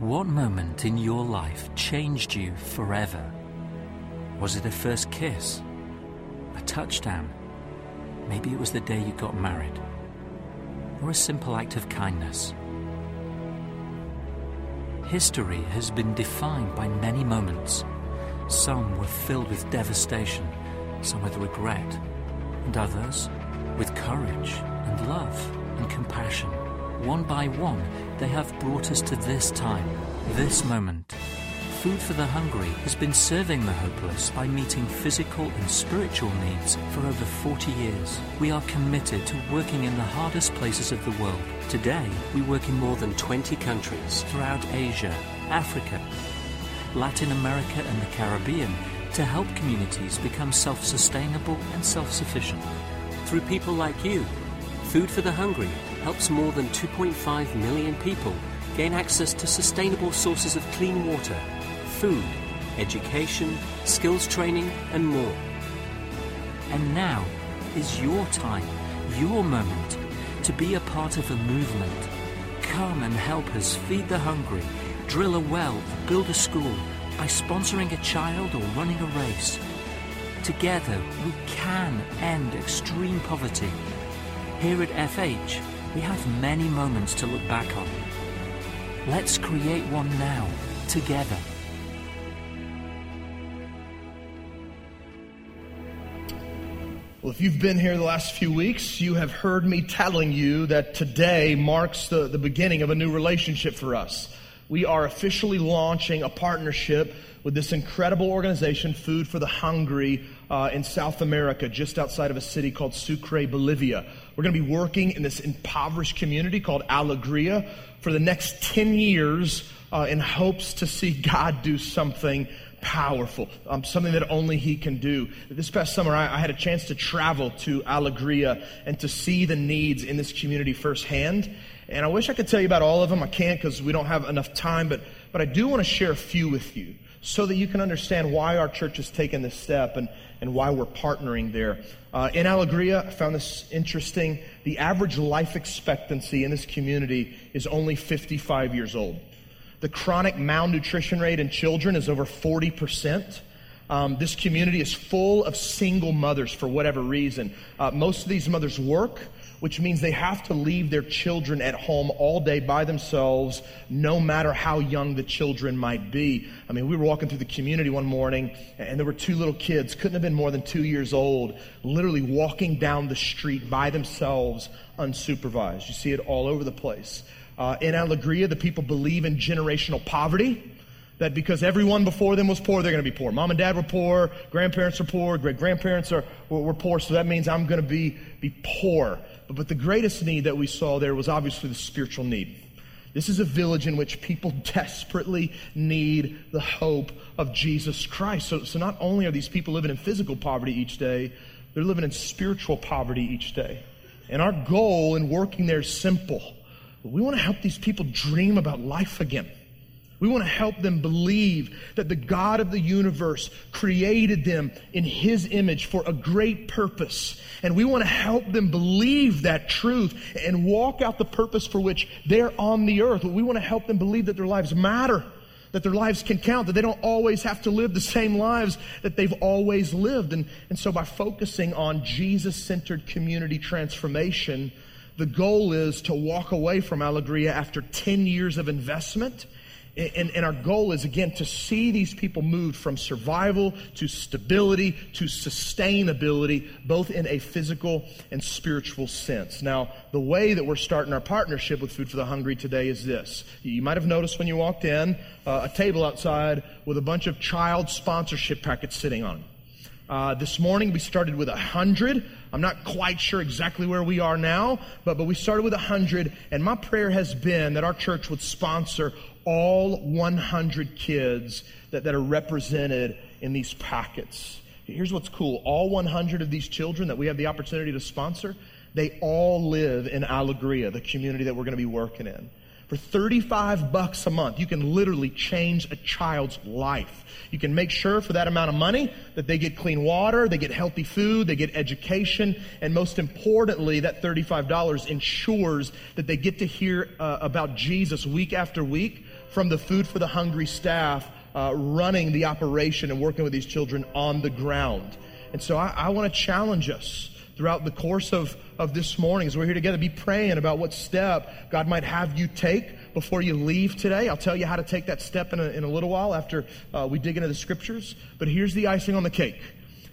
What moment in your life changed you forever? Was it a first kiss? A touchdown? Maybe it was the day you got married? Or a simple act of kindness? History has been defined by many moments. Some were filled with devastation, some with regret, and others with courage and love and compassion. One by one, they have brought us to this time, this moment. Food for the Hungry has been serving the hopeless by meeting physical and spiritual needs for over 40 years. We are committed to working in the hardest places of the world. Today, we work in more than 20 countries throughout Asia, Africa, Latin America, and the Caribbean to help communities become self sustainable and self sufficient. Through people like you, Food for the Hungry helps more than 2.5 million people gain access to sustainable sources of clean water, food, education, skills training, and more. And now is your time, your moment to be a part of a movement. Come and help us feed the hungry, drill a well, build a school by sponsoring a child or running a race. Together, we can end extreme poverty. Here at FH, we have many moments to look back on. Let's create one now, together. Well, if you've been here the last few weeks, you have heard me telling you that today marks the, the beginning of a new relationship for us. We are officially launching a partnership with this incredible organization, Food for the Hungry, uh, in South America, just outside of a city called Sucre, Bolivia. We're going to be working in this impoverished community called Alegria for the next 10 years uh, in hopes to see God do something powerful, um, something that only He can do. This past summer, I, I, had a chance to travel to Alegria and to see the needs in this community firsthand. And I wish I could tell you about all of them. I can't because we don't have enough time, but, but I do want to share a few with you so that you can understand why our church has taken this step and, and why we're partnering there. Uh, in Alegria, I found this interesting. The average life expectancy in this community is only 55 years old. The chronic malnutrition rate in children is over 40%. Um, this community is full of single mothers for whatever reason. Uh, most of these mothers work, which means they have to leave their children at home all day by themselves, no matter how young the children might be. I mean, we were walking through the community one morning, and there were two little kids, couldn't have been more than two years old, literally walking down the street by themselves, unsupervised. You see it all over the place. Uh, in Alegria, the people believe in generational poverty. That because everyone before them was poor, they're going to be poor. Mom and dad were poor, grandparents were poor, great grandparents are, were, were poor, so that means I'm going to be, be poor. But, but the greatest need that we saw there was obviously the spiritual need. This is a village in which people desperately need the hope of Jesus Christ. So, so not only are these people living in physical poverty each day, they're living in spiritual poverty each day. And our goal in working there is simple we want to help these people dream about life again. We want to help them believe that the God of the universe created them in His image for a great purpose. And we want to help them believe that truth and walk out the purpose for which they're on the earth. We want to help them believe that their lives matter, that their lives can count, that they don't always have to live the same lives that they've always lived. And, and so by focusing on Jesus centered community transformation, the goal is to walk away from Alegria after 10 years of investment. And, and, our goal is, again, to see these people move from survival to stability to sustainability, both in a physical and spiritual sense. Now, the way that we're starting our partnership with Food for the Hungry today is this. You might have noticed when you walked in uh, a table outside with a bunch of child sponsorship packets sitting on it. Uh, this morning we started with a hundred. I'm not quite sure exactly where we are now, but, but we started with a hundred. And my prayer has been that our church would sponsor all 100 kids that, that are represented in these packets. Here's what's cool. All 100 of these children that we have the opportunity to sponsor, they all live in Alegria, the community that we're going to be working in. For 35 bucks a month, you can literally change a child's life. You can make sure for that amount of money that they get clean water, they get healthy food, they get education, and most importantly, that $35 ensures that they get to hear uh, about Jesus week after week from the Food for the Hungry staff uh, running the operation and working with these children on the ground. And so I, I want to challenge us throughout the course of, of this morning as we're here together, be praying about what step God might have you take before you leave today. I'll tell you how to take that step in a, in a little while after uh, we dig into the scriptures. But here's the icing on the cake.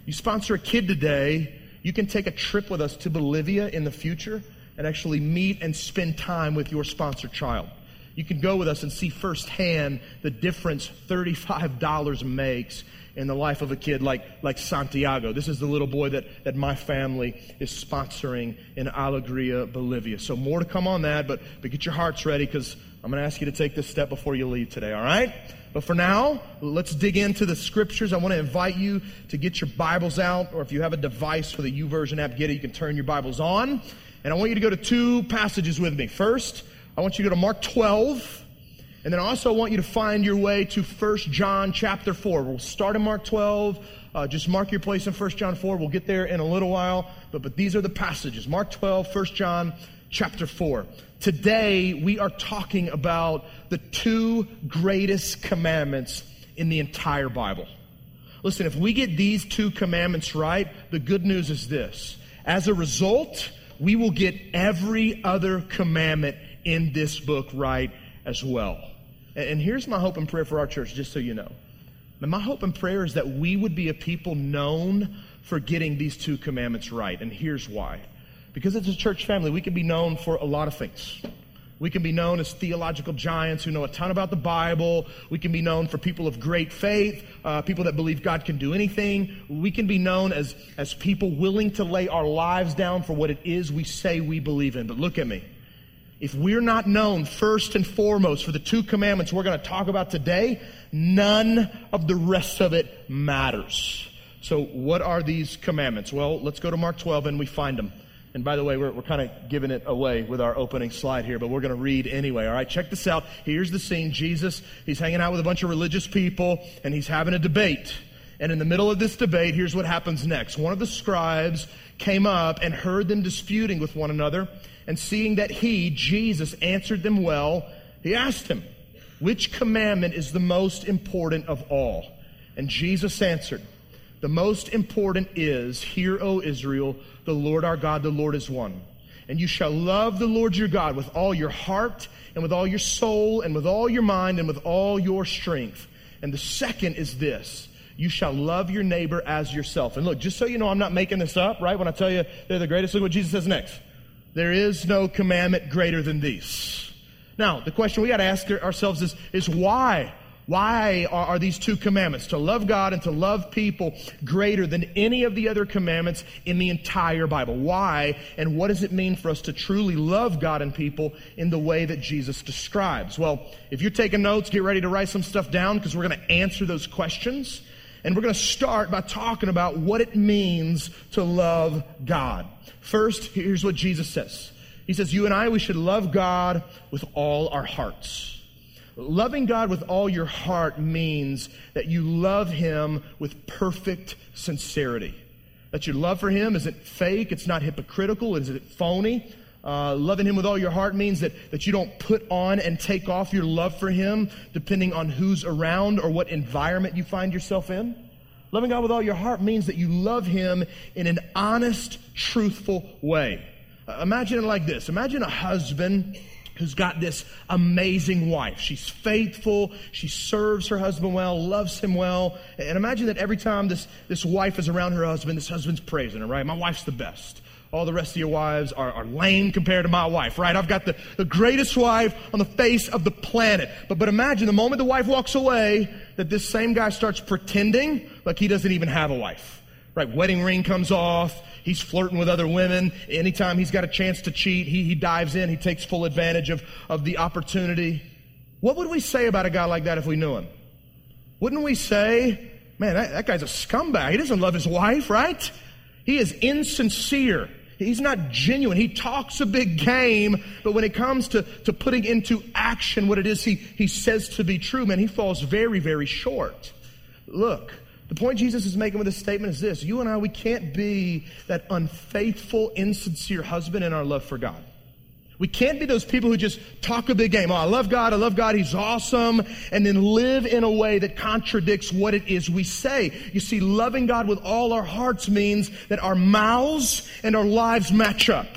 You sponsor a kid today, you can take a trip with us to Bolivia in the future and actually meet and spend time with your sponsored child. You can go with us and see firsthand the difference $35 makes in the life of a kid like, like Santiago. This is the little boy that, that my family is sponsoring in Alegria, Bolivia. So more to come on that, but, but get your hearts ready because I'm going to ask you to take this step before you leave today, all right? But for now, let's dig into the scriptures. I want to invite you to get your Bibles out, or if you have a device for the YouVersion app, get it. You can turn your Bibles on. And I want you to go to two passages with me. First, I want you to go to Mark 12, and then I also want you to find your way to 1 John chapter 4. We'll start in Mark 12. Uh, just mark your place in 1 John 4. We'll get there in a little while, but, but these are the passages Mark 12, 1 John chapter 4. Today, we are talking about the two greatest commandments in the entire Bible. Listen, if we get these two commandments right, the good news is this. As a result, we will get every other commandment in this book right as well. And here's my hope and prayer for our church, just so you know. My hope and prayer is that we would be a people known for getting these two commandments right. And here's why. Because it's a church family, we can be known for a lot of things. We can be known as theological giants who know a ton about the Bible. We can be known for people of great faith, uh, people that believe God can do anything. We can be known as, as people willing to lay our lives down for what it is we say we believe in. But look at me if we're not known first and foremost for the two commandments we're going to talk about today, none of the rest of it matters. So, what are these commandments? Well, let's go to Mark 12 and we find them. And by the way, we're, we're kind of giving it away with our opening slide here, but we're going to read anyway. All right, check this out. Here's the scene Jesus, he's hanging out with a bunch of religious people and he's having a debate. And in the middle of this debate, here's what happens next. One of the scribes came up and heard them disputing with one another. And seeing that he, Jesus, answered them well, he asked him, Which commandment is the most important of all? And Jesus answered, The most important is, Hear, O Israel, the Lord our God, the Lord is one. And you shall love the Lord your God with all your heart, and with all your soul, and with all your mind, and with all your strength. And the second is this you shall love your neighbor as yourself. And look, just so you know, I'm not making this up, right? When I tell you they're the greatest, look what Jesus says next. There is no commandment greater than these. Now, the question we got to ask ourselves is, is why? Why are, are, these two commandments, to love God and to love people, greater than any of the other commandments in the entire Bible? Why? And what does it mean for us to truly love God and people in the way that Jesus describes? Well, if you're taking notes, get ready to write some stuff down because we're going to answer those questions. And we're going to start by talking about what it means to love God. First, here's what Jesus says. He says, You and I, we should love God with all our hearts. Loving God with all your heart means that you love Him with perfect sincerity. That your love for Him isn't fake, it's not hypocritical, is it phony. Uh, loving Him with all your heart means that, that you don't put on and take off your love for Him depending on who's around or what environment you find yourself in. Loving God with all your heart means that you love Him in an honest, truthful way. Uh, imagine it like this. Imagine a husband who's got this amazing wife. She's faithful. She serves her husband well, loves him well. And imagine that every time this, this wife is around her husband, this husband's praising her, right? My wife's the best all the rest of your wives are, are lame compared to my wife, right? I've got the, the greatest wife on the face of the planet. But, but imagine the moment the wife walks away, that this same guy starts pretending like he doesn't even have a wife, right? Wedding ring comes off. He's flirting with other women. Anytime he's got a chance to cheat, he, he dives in. He takes full advantage of, of the opportunity. What would we say about a guy like that if we knew him? Wouldn't we say, man, that, that guy's a scumbag. He doesn't love his wife, right? He is insincere He's not genuine. He talks a big game, but when it comes to, to putting into action what it is he, he says to be true, man, he falls very, very short. Look, the point Jesus is making with this statement is this you and I, we can't be that unfaithful, insincere husband in our love for God. We can't be those people who just talk a big game. Oh, I love God, I love God, He's awesome, and then live in a way that contradicts what it is we say. You see, loving God with all our hearts means that our mouths and our lives match up.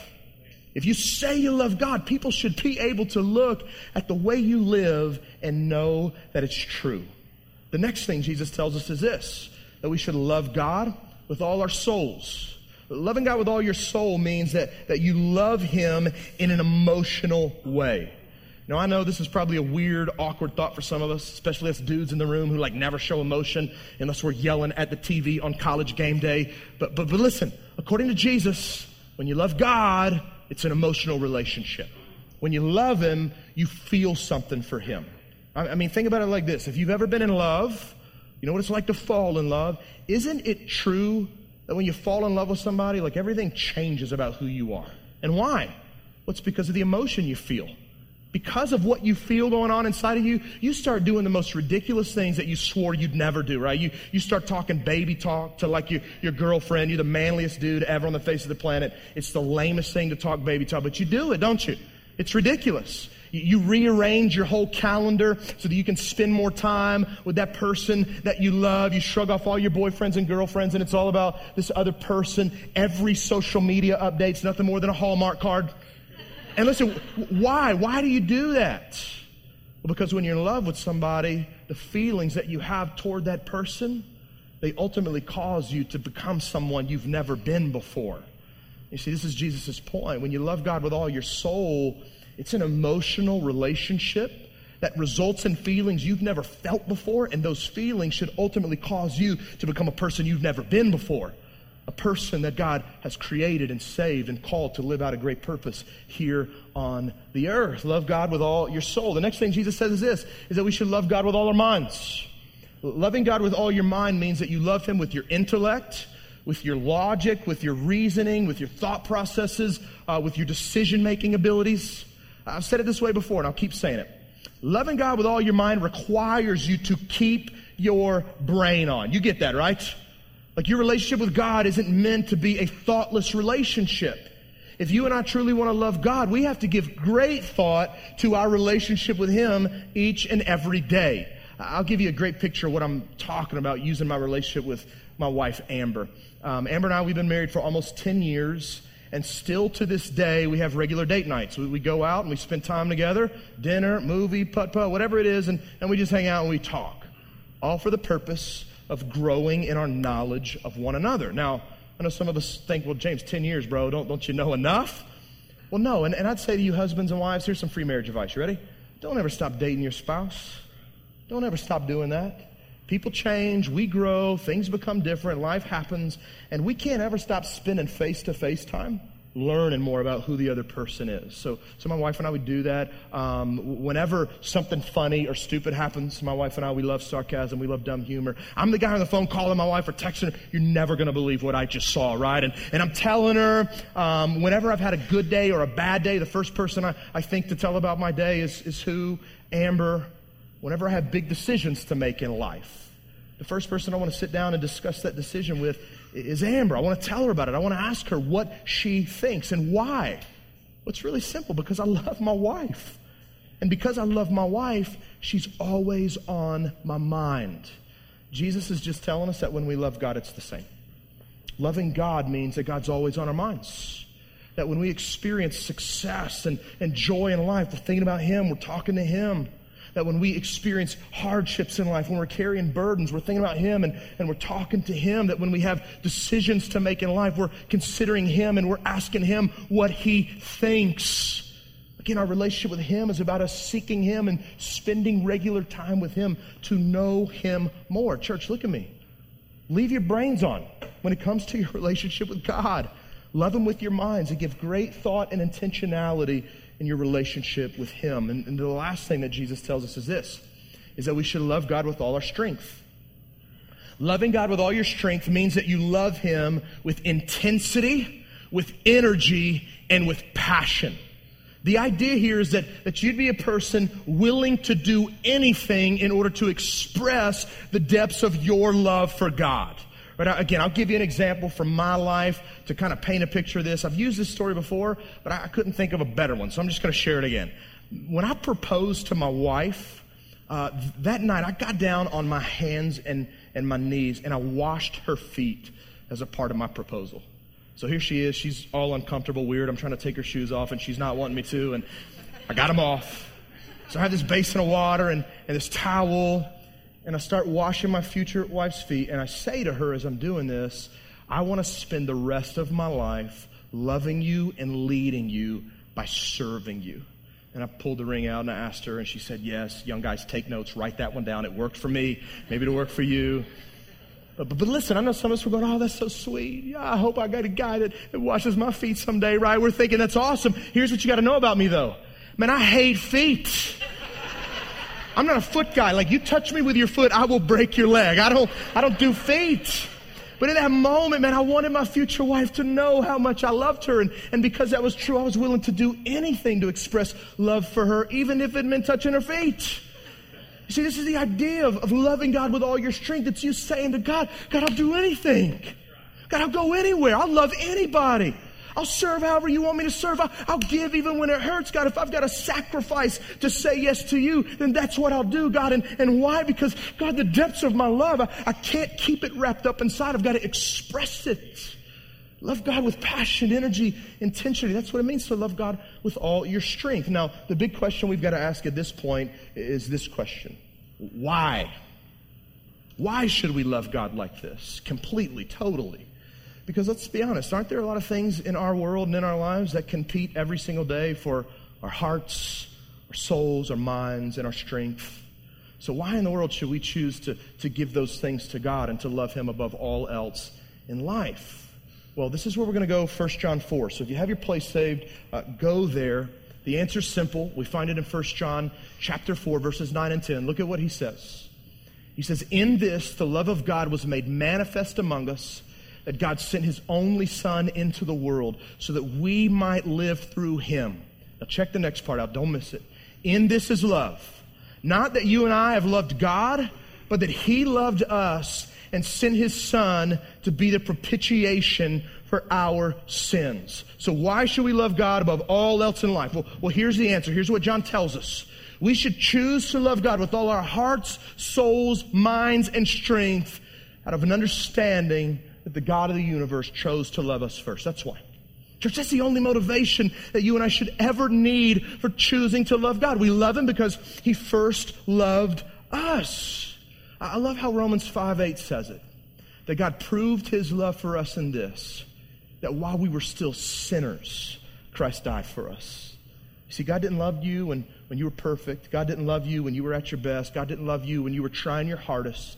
If you say you love God, people should be able to look at the way you live and know that it's true. The next thing Jesus tells us is this that we should love God with all our souls Loving God with all your soul means that, that you love Him in an emotional way. Now, I know this is probably a weird, awkward thought for some of us, especially us dudes in the room who like never show emotion unless we're yelling at the TV on college game day. But, but, but listen, according to Jesus, when you love God, it's an emotional relationship. When you love Him, you feel something for Him. I, I mean, think about it like this. If you've ever been in love, you know what it's like to fall in love. Isn't it true that when you fall in love with somebody, like everything changes about who you are. And why? Well, it's because of the emotion you feel. Because of what you feel going on inside of you, you start doing the most ridiculous things that you swore you'd never do, right? You, you start talking baby talk to like your, your girlfriend. You're the manliest dude ever on the face of the planet. It's the lamest thing to talk baby talk, but you do it, don't you? It's ridiculous. You rearrange your whole calendar so that you can spend more time with that person that you love. You shrug off all your boyfriends and girlfriends and it's all about this other person. Every social media update's nothing more than a Hallmark card. And listen, why? Why do you do that? Well, because when you're in love with somebody, the feelings that you have toward that person, they ultimately cause you to become someone you've never been before. You see, this is Jesus' point. When you love God with all your soul, it's an emotional relationship that results in feelings you've never felt before, and those feelings should ultimately cause you to become a person you've never been before. A person that God has created and saved and called to live out a great purpose here on the earth. Love God with all your soul. The next thing Jesus says is this, is that we should love God with all our minds. Loving God with all your mind means that you love Him with your intellect, with your logic, with your reasoning, with your thought processes, uh, with your decision making abilities. I've said it this way before, and I'll keep saying it. Loving God with all your mind requires you to keep your brain on. You get that, right? Like your relationship with God isn't meant to be a thoughtless relationship. If you and I truly want to love God, we have to give great thought to our relationship with Him each and every day. I'll give you a great picture of what I'm talking about using my relationship with my wife, Amber. Um, Amber and I, we've been married for almost 10 years. And still to this day, we have regular date nights. We, we go out and we spend time together, dinner, movie, putt putt, whatever it is, and, and we just hang out and we talk. All for the purpose of growing in our knowledge of one another. Now, I know some of us think, well, James, 10 years, bro, don't, don't you know enough? Well, no, and, and I'd say to you, husbands and wives, here's some free marriage advice. You ready? Don't ever stop dating your spouse. Don't ever stop doing that. People change, we grow, things become different, life happens, and we can't ever stop spending face to face time learning more about who the other person is. So, so my wife and I would do that. Um, whenever something funny or stupid happens, my wife and I, we love sarcasm, we love dumb humor. I'm the guy on the phone calling my wife or texting her, you're never going to believe what I just saw, right? And, and I'm telling her, um, whenever I've had a good day or a bad day, the first person I, I think to tell about my day is, is who? Amber. Whenever I have big decisions to make in life the first person I want to sit down and discuss that decision with is Amber. I want to tell her about it. I want to ask her what she thinks and why. Well, it's really simple because I love my wife. And because I love my wife, she's always on my mind. Jesus is just telling us that when we love God, it's the same. Loving God means that God's always on our minds. That when we experience success and, and joy in life, we're thinking about Him, we're talking to Him. That when we experience hardships in life, when we're carrying burdens, we're thinking about Him and, and we're talking to Him. That when we have decisions to make in life, we're considering Him and we're asking Him what He thinks. Again, our relationship with Him is about us seeking Him and spending regular time with Him to know Him more. Church, look at me. Leave your brains on when it comes to your relationship with God. Love Him with your minds and give great thought and intentionality in your relationship with Him. And, and the last thing that Jesus tells us is this, is that we should love God with all our strength. Loving God with all your strength means that you love Him with intensity, with energy, and with passion. The idea here is that, that you'd be a person willing to do anything in order to express the depths of your love for God. Right, again, I'll give you an example from my life to kind of paint a picture of this. I've used this story before, but I couldn't think of a better one, so I'm just going to share it again. When I proposed to my wife, uh, that night I got down on my hands and, and my knees and I washed her feet as a part of my proposal. So here she is. She's all uncomfortable, weird. I'm trying to take her shoes off, and she's not wanting me to. And I got them off. So I have this basin of water and, and this towel, and I start washing my future wife's feet. And I say to her as I'm doing this, I want to spend the rest of my life loving you and leading you by serving you. And I pulled the ring out and I asked her, and she said, Yes, young guys, take notes, write that one down. It worked for me. Maybe it'll work for you. But, but, but, listen, I know some of us are going, oh, that's so sweet. Yeah, I hope I got a guy that, that washes my feet someday, right? We're thinking that's awesome. Here's what you got to know about me, though. Man, I hate feet. I'm not a foot guy. Like you touch me with your foot, I will break your leg. I don't, I don't do feet. But in that moment, man, I wanted my future wife to know how much I loved her. And, and because that was true, I was willing to do anything to express love for her, even if it meant touching her feet. You see, this is the idea of, of loving God with all your strength. It's you saying to God, God, I'll do anything. God, I'll go anywhere. I'll love anybody. I'll serve however you want me to serve. I'll, give even when it hurts, God. If I've got to sacrifice to say yes to you, then that's what I'll do, God. And, and why? Because, God, the depths of my love, I, I can't keep it wrapped up inside. I've got to express it. Love God with passion, energy, intentionality. That's what it means to love God with all your strength. Now, the big question we've got to ask at this point is this question Why? Why should we love God like this? Completely, totally. Because let's be honest, aren't there a lot of things in our world and in our lives that compete every single day for our hearts, our souls, our minds, and our strength? So, why in the world should we choose to, to give those things to God and to love Him above all else in life? Well, this is where we're going to go, 1 John 4. So if you have your place saved, uh, go there. The answer is simple. We find it in 1 John chapter 4, verses 9 and 10. Look at what he says. He says, In this the love of God was made manifest among us, that God sent his only Son into the world so that we might live through him. Now check the next part out. Don't miss it. In this is love. Not that you and I have loved God, but that he loved us and sent his son to be the propitiation for our sins. So why should we love God above all else in life? Well, well, here's the answer. Here's what John tells us. We should choose to love God with all our hearts, souls, minds, and strength out of an understanding that the God of the universe chose to love us first. That's why. Church, that's the only motivation that you and I should ever need for choosing to love God. We love Him because He first loved us. I love how Romans 5 8 says it. That God proved his love for us in this that while we were still sinners, Christ died for us. You see, God didn't love you when, when you were perfect. God didn't love you when you were at your best. God didn't love you when you were trying your hardest.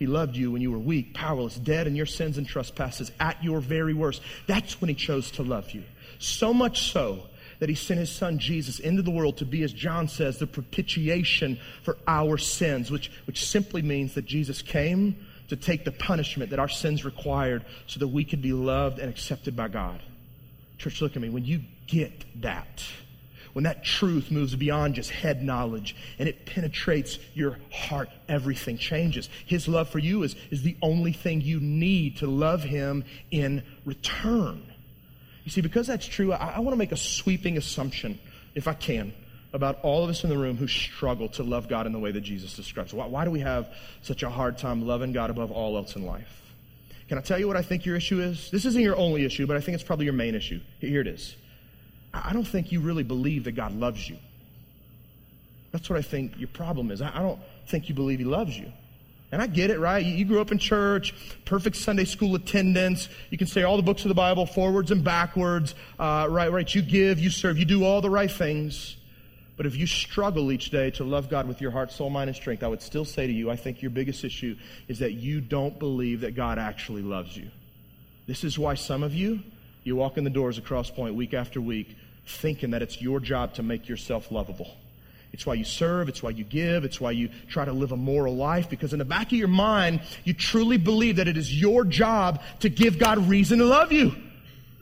He loved you when you were weak, powerless, dead in your sins and trespasses, at your very worst. That's when He chose to love you. So much so that he sent his son Jesus into the world to be, as John says, the propitiation for our sins, which, which simply means that Jesus came to take the punishment that our sins required so that we could be loved and accepted by God. Church, look at me. When you get that, when that truth moves beyond just head knowledge and it penetrates your heart, everything changes. His love for you is, is the only thing you need to love Him in return. You see, because that's true, I, I want to make a sweeping assumption, if I can, about all of us in the room who struggle to love God in the way that Jesus describes. Why, why do we have such a hard time loving God above all else in life? Can I tell you what I think your issue is? This isn't your only issue, but I think it's probably your main issue. Here it is. I don't think you really believe that God loves you. That's what I think your problem is. I don't think you believe He loves you. And I get it, right? You grew up in church, perfect Sunday school attendance. You can say all the books of the Bible forwards and backwards, uh, right? Right? You give, you serve, you do all the right things. But if you struggle each day to love God with your heart, soul, mind, and strength, I would still say to you, I think your biggest issue is that you don't believe that God actually loves you. This is why some of you, you walk in the doors of Crosspoint week after week thinking that it's your job to make yourself lovable. It's why you serve. It's why you give. It's why you try to live a moral life because in the back of your mind, you truly believe that it is your job to give God reason to love you.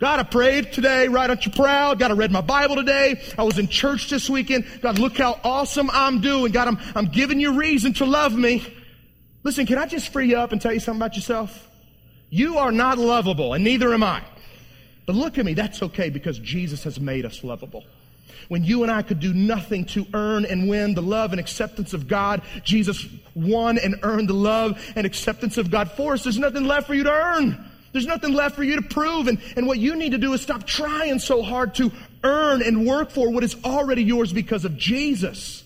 God, I prayed today, right at your proud. God, I read my Bible today. I was in church this weekend. God, look how awesome I'm doing. God, I'm, I'm giving you reason to love me. Listen, can I just free you up and tell you something about yourself? You are not lovable, and neither am I. But look at me, that's okay because Jesus has made us lovable. When you and I could do nothing to earn and win the love and acceptance of God, Jesus won and earned the love and acceptance of God for us. There's nothing left for you to earn. There's nothing left for you to prove. And, and what you need to do is stop trying so hard to earn and work for what is already yours because of Jesus.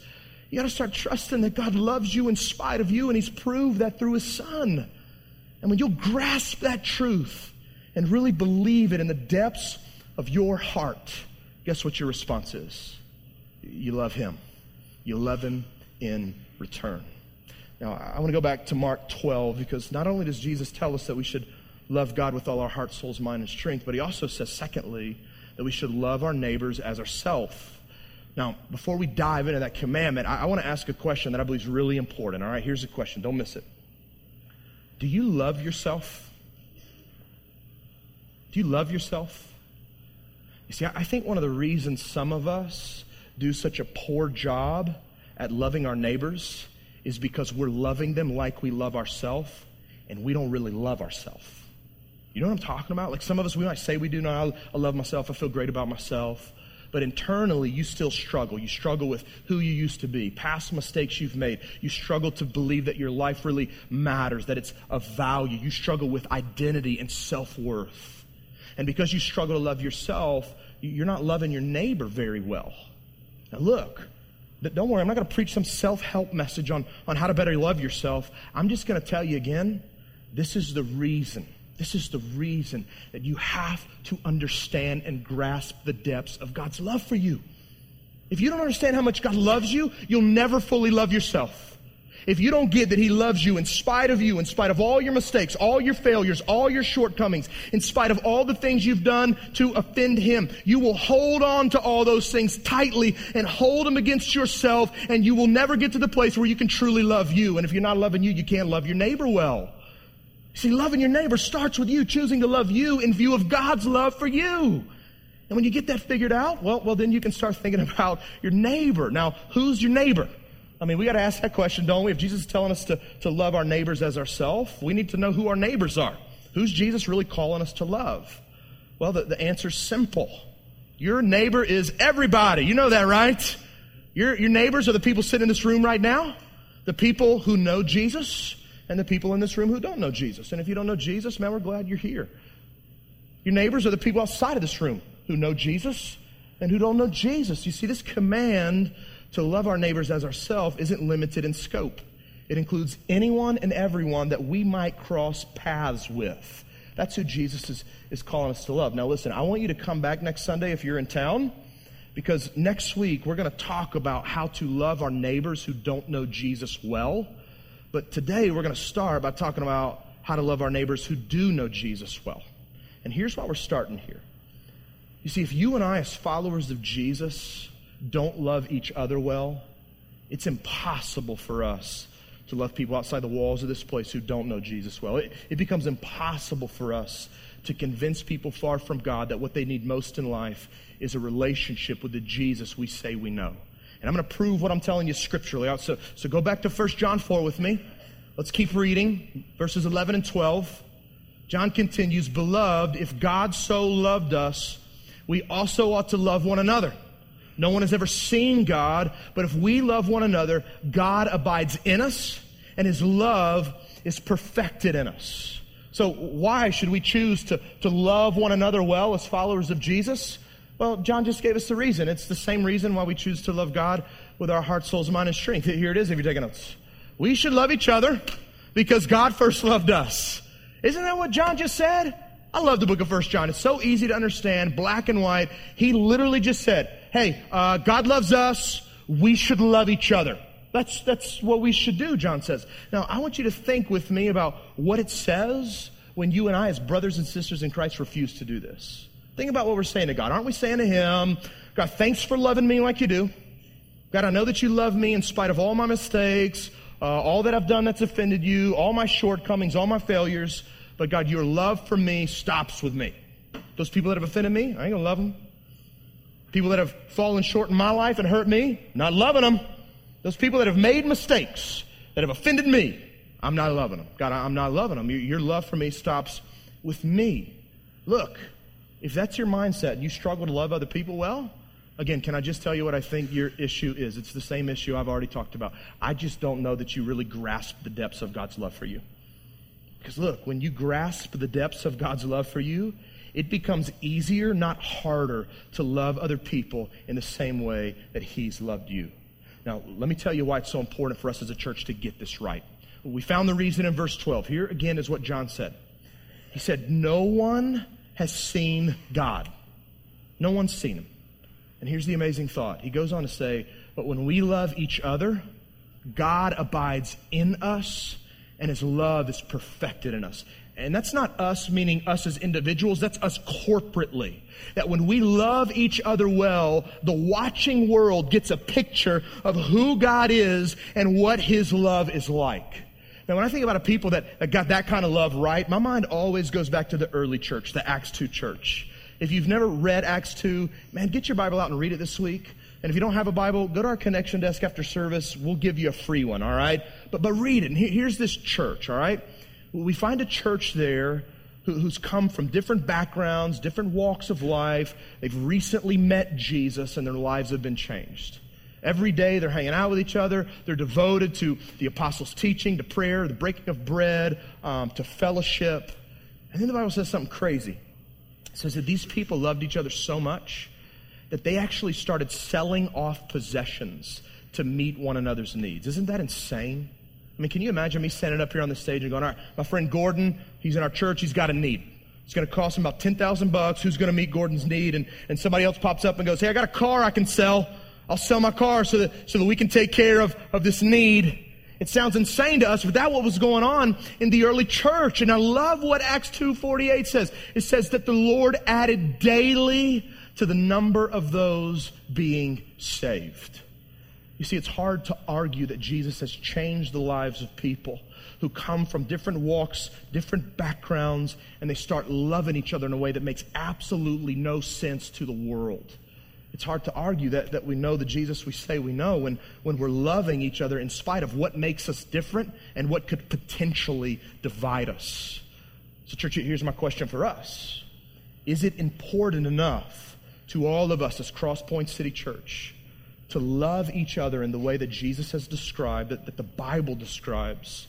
You got to start trusting that God loves you in spite of you, and He's proved that through His Son. And when you'll grasp that truth and really believe it in the depths of your heart, guess what your response is? You love Him. You love Him in return. Now, I want to go back to Mark 12 because not only does Jesus tell us that we should love God with all our heart, souls, mind, and strength. But he also says, secondly, that we should love our neighbors as ourselves. Now, before we dive into that commandment, I, I want to ask a question that I believe is really important. All right, here's the question. Don't miss it. Do you love yourself? Do you love yourself? You see, I think one of the reasons some of us do such a poor job at loving our neighbors is because we're loving them like we love ourselves, and we don't really love ourselves. You know what I'm talking about? Like some of us, we might say we do. No, I, love myself. I feel great about myself. But internally, you still struggle. You struggle with who you used to be, past mistakes you've made. You struggle to believe that your life really matters, that it's of value. You struggle with identity and self worth. And because you struggle to love yourself, you're not loving your neighbor very well. Now, look, don't worry, I'm not going to preach some self help message on, on how to better love yourself. I'm just going to tell you again this is the reason this is the reason that you have to understand and grasp the depths of God's love for you. If you don't understand how much God loves you, you'll never fully love yourself. If you don't get that He loves you in spite of you, in spite of all your mistakes, all your failures, all your shortcomings, in spite of all the things you've done to offend Him, you will hold on to all those things tightly and hold them against yourself, and you will never get to the place where you can truly love you. And if you're not loving you, you can't love your neighbor well. See, loving your neighbor starts with you choosing to love you in view of God's love for you. And when you get that figured out, well, well, then you can start thinking about your neighbor. Now, who's your neighbor? I mean, we got to ask that question, don't we? If Jesus is telling us to, to love our neighbors as ourselves, we need to know who our neighbors are. Who's Jesus really calling us to love? Well, the, the answer's simple. Your neighbor is everybody. You know that, right? Your, your neighbors are the people sitting in this room right now, the people who know Jesus, and the people in this room who don't know Jesus. And if you don't know Jesus, man, we're glad you're here. Your neighbors are the people outside of this room who know Jesus and who don't know Jesus. You see, this command to love our neighbors as ourselves isn't limited in scope. It includes anyone and everyone that we might cross paths with. That's who Jesus is, is calling us to love. Now, listen, I want you to come back next Sunday if you're in town, because next week we're going to talk about how to love our neighbors who don't know Jesus well. But today we're going to start by talking about how to love our neighbors who do know Jesus well. And here's why we're starting here. You see, if you and I, as followers of Jesus, don't love each other well, it's impossible for us to love people outside the walls of this place who don't know Jesus well. It, it becomes impossible for us to convince people far from God that what they need most in life is a relationship with the Jesus we say we know. And I'm going to prove what I'm telling you scripturally. So, so go back to 1 John 4 with me. Let's keep reading verses 11 and 12. John continues, Beloved, if God so loved us, we also ought to love one another. No one has ever seen God, but if we love one another, God abides in us, and his love is perfected in us. So, why should we choose to, to love one another well as followers of Jesus? Well, John just gave us the reason. It's the same reason why we choose to love God with our heart, souls, mind, and strength. Here it is if you're taking notes. We should love each other because God first loved us. Isn't that what John just said? I love the book of First John. It's so easy to understand, black and white. He literally just said, hey, uh, God loves us. We should love each other. That's, that's what we should do, John says. Now, I want you to think with me about what it says when you and I, as brothers and sisters in Christ, refuse to do this. Think about what we're saying to God. Aren't we saying to Him, God, thanks for loving me like you do. God, I know that you love me in spite of all my mistakes, uh, all that I've done that's offended you, all my shortcomings, all my failures. But God, your love for me stops with me. Those people that have offended me, I ain't gonna love them. People that have fallen short in my life and hurt me, not loving them. Those people that have made mistakes, that have offended me, I'm not loving them. God, I'm not loving them. Your love for me stops with me. Look, if that's your mindset and you struggle to love other people well, again, can I just tell you what I think your issue is? It's the same issue I've already talked about. I just don't know that you really grasp the depths of God's love for you. Because look, when you grasp the depths of God's love for you, it becomes easier, not harder, to love other people in the same way that He's loved you. Now, let me tell you why it's so important for us as a church to get this right. We found the reason in verse 12. Here again is what John said. He said, No one has seen God. No one's seen him. And here's the amazing thought. He goes on to say, But when we love each other, God abides in us, and his love is perfected in us. And that's not us, meaning us as individuals, that's us corporately. That when we love each other well, the watching world gets a picture of who God is and what his love is like. Now, when I think about a people that, that got that kind of love right, my mind always goes back to the early church, the Acts 2 church. If you've never read Acts 2, man, get your Bible out and read it this week. And if you don't have a Bible, go to our connection desk after service. We'll give you a free one, all right? But, but read it. And here's this church, all right? We find a church there who, who's come from different backgrounds, different walks of life. They've recently met Jesus and their lives have been changed. Every day they're hanging out with each other. They're devoted to the apostles' teaching, to prayer, the breaking of bread, um, to fellowship. And then the Bible says something crazy. It says that these people loved each other so much that they actually started selling off possessions to meet one another's needs. Isn't that insane? I mean, can you imagine me standing up here on the stage and going, all right, my friend Gordon, he's in our church, he's got a need. It's going to cost him about 10,000 bucks. Who's going to meet Gordon's need? And, and somebody else pops up and goes, hey, I got a car I can sell. I'll sell my car so that, so that we can take care of, of this need. It sounds insane to us, but that what was going on in the early church. And I love what Acts 2.48 says. It says that the Lord added daily to the number of those being saved. You see, it's hard to argue that Jesus has changed the lives of people who come from different walks, different backgrounds, and they start loving each other in a way that makes absolutely no sense to the world. It's hard to argue that, that we know the Jesus we say we know when, when we're loving each other in spite of what makes us different and what could potentially divide us. So, church, here's my question for us Is it important enough to all of us as Crosspoint City Church to love each other in the way that Jesus has described, that, that the Bible describes?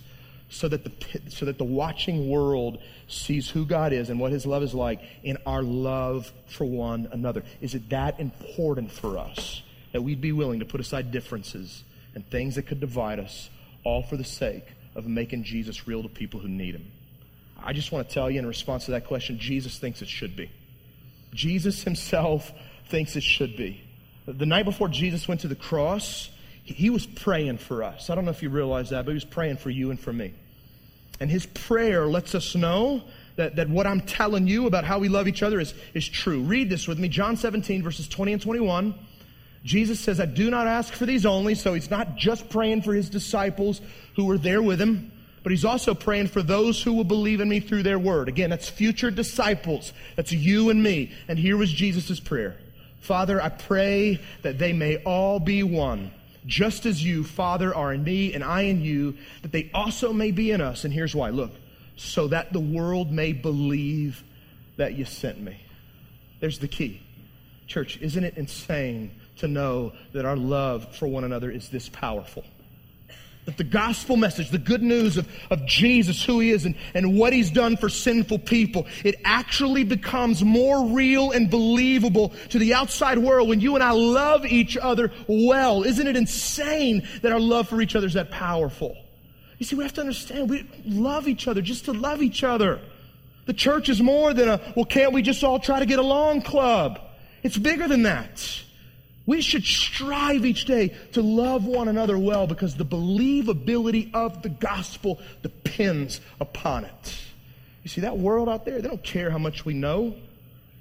so that the so that the watching world sees who God is and what his love is like in our love for one another. Is it that important for us that we'd be willing to put aside differences and things that could divide us all for the sake of making Jesus real to people who need him? I just want to tell you in response to that question, Jesus thinks it should be. Jesus himself thinks it should be. The night before Jesus went to the cross, he was praying for us. I don't know if you realize that, but he was praying for you and for me. And his prayer lets us know that, that what I'm telling you about how we love each other is, is true. Read this with me. John 17, verses 20 and 21. Jesus says, I do not ask for these only. So he's not just praying for his disciples who were there with him, but he's also praying for those who will believe in me through their word. Again, that's future disciples. That's you and me. And here was Jesus' prayer. Father, I pray that they may all be one just as you, Father, are in me and I in you, that they also may be in us. And here's why look, so that the world may believe that you sent me. There's the key. Church, isn't it insane to know that our love for one another is this powerful? That the gospel message, the good news of, of Jesus, who he is, and, and what he's done for sinful people, it actually becomes more real and believable to the outside world when you and I love each other well. Isn't it insane that our love for each other is that powerful? You see, we have to understand we love each other just to love each other. The church is more than a, well, can't we just all try to get along club? It's bigger than that. We should strive each day to love one another well because the believability of the gospel depends upon it. You see, that world out there, they don't care how much we know.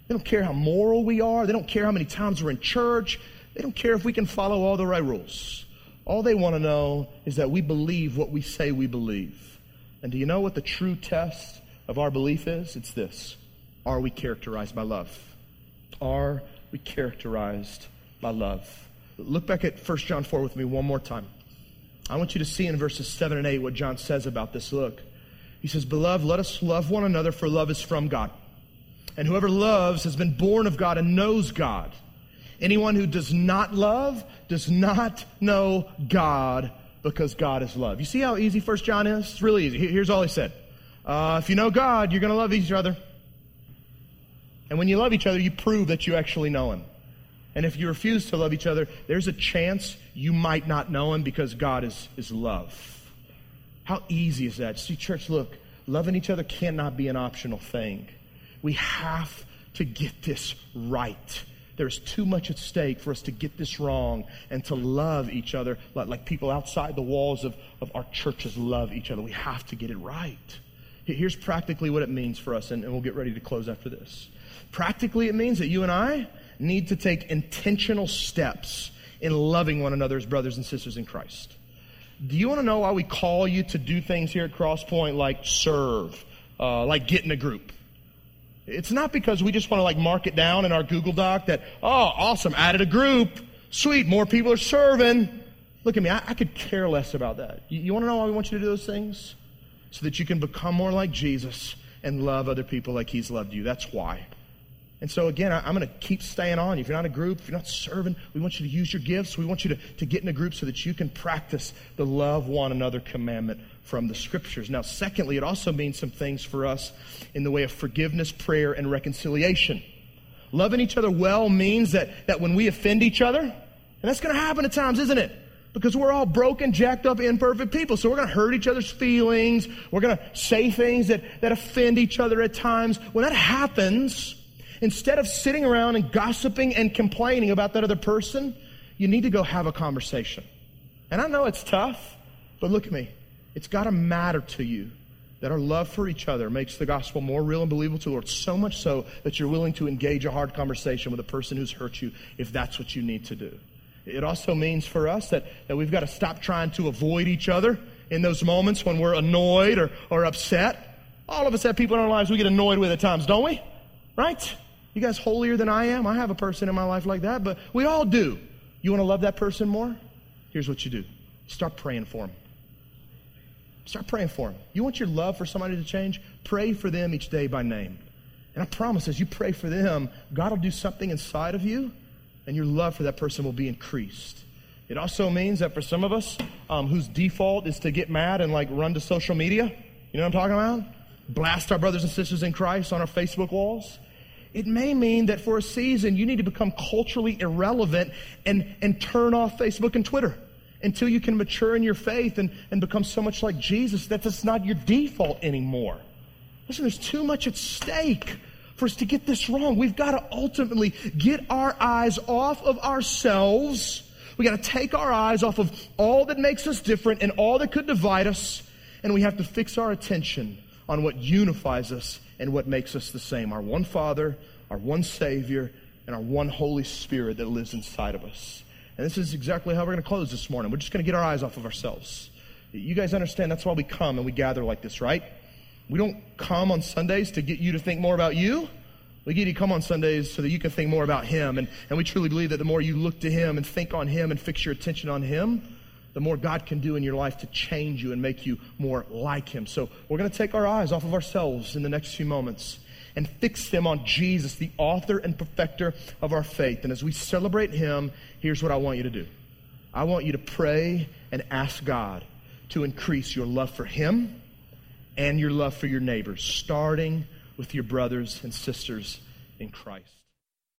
They don't care how moral we are. They don't care how many times we're in church. They don't care if we can follow all the right rules. All they want to know is that we believe what we say we believe. And do you know what the true test of our belief is? It's this Are we characterized by love? Are we characterized by love? Look back at 1 John 4 with me one more time. I want you to see in verses 7 and 8 what John says about this. Look. He says, Beloved, let us love one another, for love is from God. And whoever loves has been born of God and knows God. Anyone who does not love does not know God because God is love. You see how easy 1 John is? It's really easy. Here's all he said. Uh, if you know God, you're going to love each other. And when you love each other, you prove that you actually know Him. And if you refuse to love each other, there's a chance you might not know Him because God is, is love. How easy is that? See, church, look, loving each other cannot be an optional thing. We have to get this right. There's too much at stake for us to get this wrong and to love each other like, like people outside the walls of, of our churches love each other. We have to get it right. Here's practically what it means for us, and, and we'll get ready to close after this. Practically, it means that you and I need to take intentional steps in loving one another as brothers and sisters in Christ. Do you want to know why we call you to do things here at Crosspoint like serve, uh, like get in a group? It's not because we just want to like mark it down in our Google Doc that, oh, awesome, added a group. Sweet, more people are serving. Look at me, I, I could care less about that. You, you want to know why we want you to do those things? So that you can become more like Jesus and love other people like he's loved you. That's why. And so, again, I, am going to keep staying on. If you're not a group, if you're not serving, we want you to use your gifts. We want you to, to get in a group so that you can practice the love one another commandment from the scriptures. Now, secondly, it also means some things for us in the way of forgiveness, prayer, and reconciliation. Loving each other well means that, that when we offend each other, and that's going to happen at times, isn't it? Because we're all broken, jacked up, imperfect people. So we're going to hurt each other's feelings. We're going to say things that, that offend each other at times. When that happens, Instead of sitting around and gossiping and complaining about that other person, you need to go have a conversation. And I know it's tough, but look at me. It's got to matter to you that our love for each other makes the gospel more real and believable to the Lord, so much so that you're willing to engage a hard conversation with a person who's hurt you if that's what you need to do. It also means for us that, that we've got to stop trying to avoid each other in those moments when we're annoyed or, or upset. All of us have people in our lives we get annoyed with at times, don't we? Right? You guys holier than I am? I have a person in my life like that, but we all do. You want to love that person more? Here's what you do start praying for them. Start praying for them. You want your love for somebody to change? Pray for them each day by name. And I promise, as you pray for them, God will do something inside of you, and your love for that person will be increased. It also means that for some of us um, whose default is to get mad and like run to social media, you know what I'm talking about? Blast our brothers and sisters in Christ on our Facebook walls. It may mean that for a season you need to become culturally irrelevant and, and turn off Facebook and Twitter until you can mature in your faith and, and become so much like Jesus that that's not your default anymore. Listen, there's too much at stake for us to get this wrong. We've got to ultimately get our eyes off of ourselves. We got to take our eyes off of all that makes us different and all that could divide us, and we have to fix our attention on what unifies us and what makes us the same our one Father, our one Savior, and our one Holy Spirit that lives inside of us. And this is exactly how we're going to close this morning. We're just going to get our eyes off of ourselves. You guys understand that's why we come and we gather like this, right? We don't come on Sundays to get you to think more about you. We get you to come on Sundays so that you can think more about Him. And, and we truly believe that the more you look to Him and think on Him and fix your attention on Him, the more God can do in your life to change you and make you more like Him. So we're going to take our eyes off of ourselves in the next few moments and fix them on Jesus, the author and perfecter of our faith. And as we celebrate Him, here's what I want you to do I want you to pray and ask God to increase your love for Him and your love for your neighbors, starting with your brothers and sisters in Christ.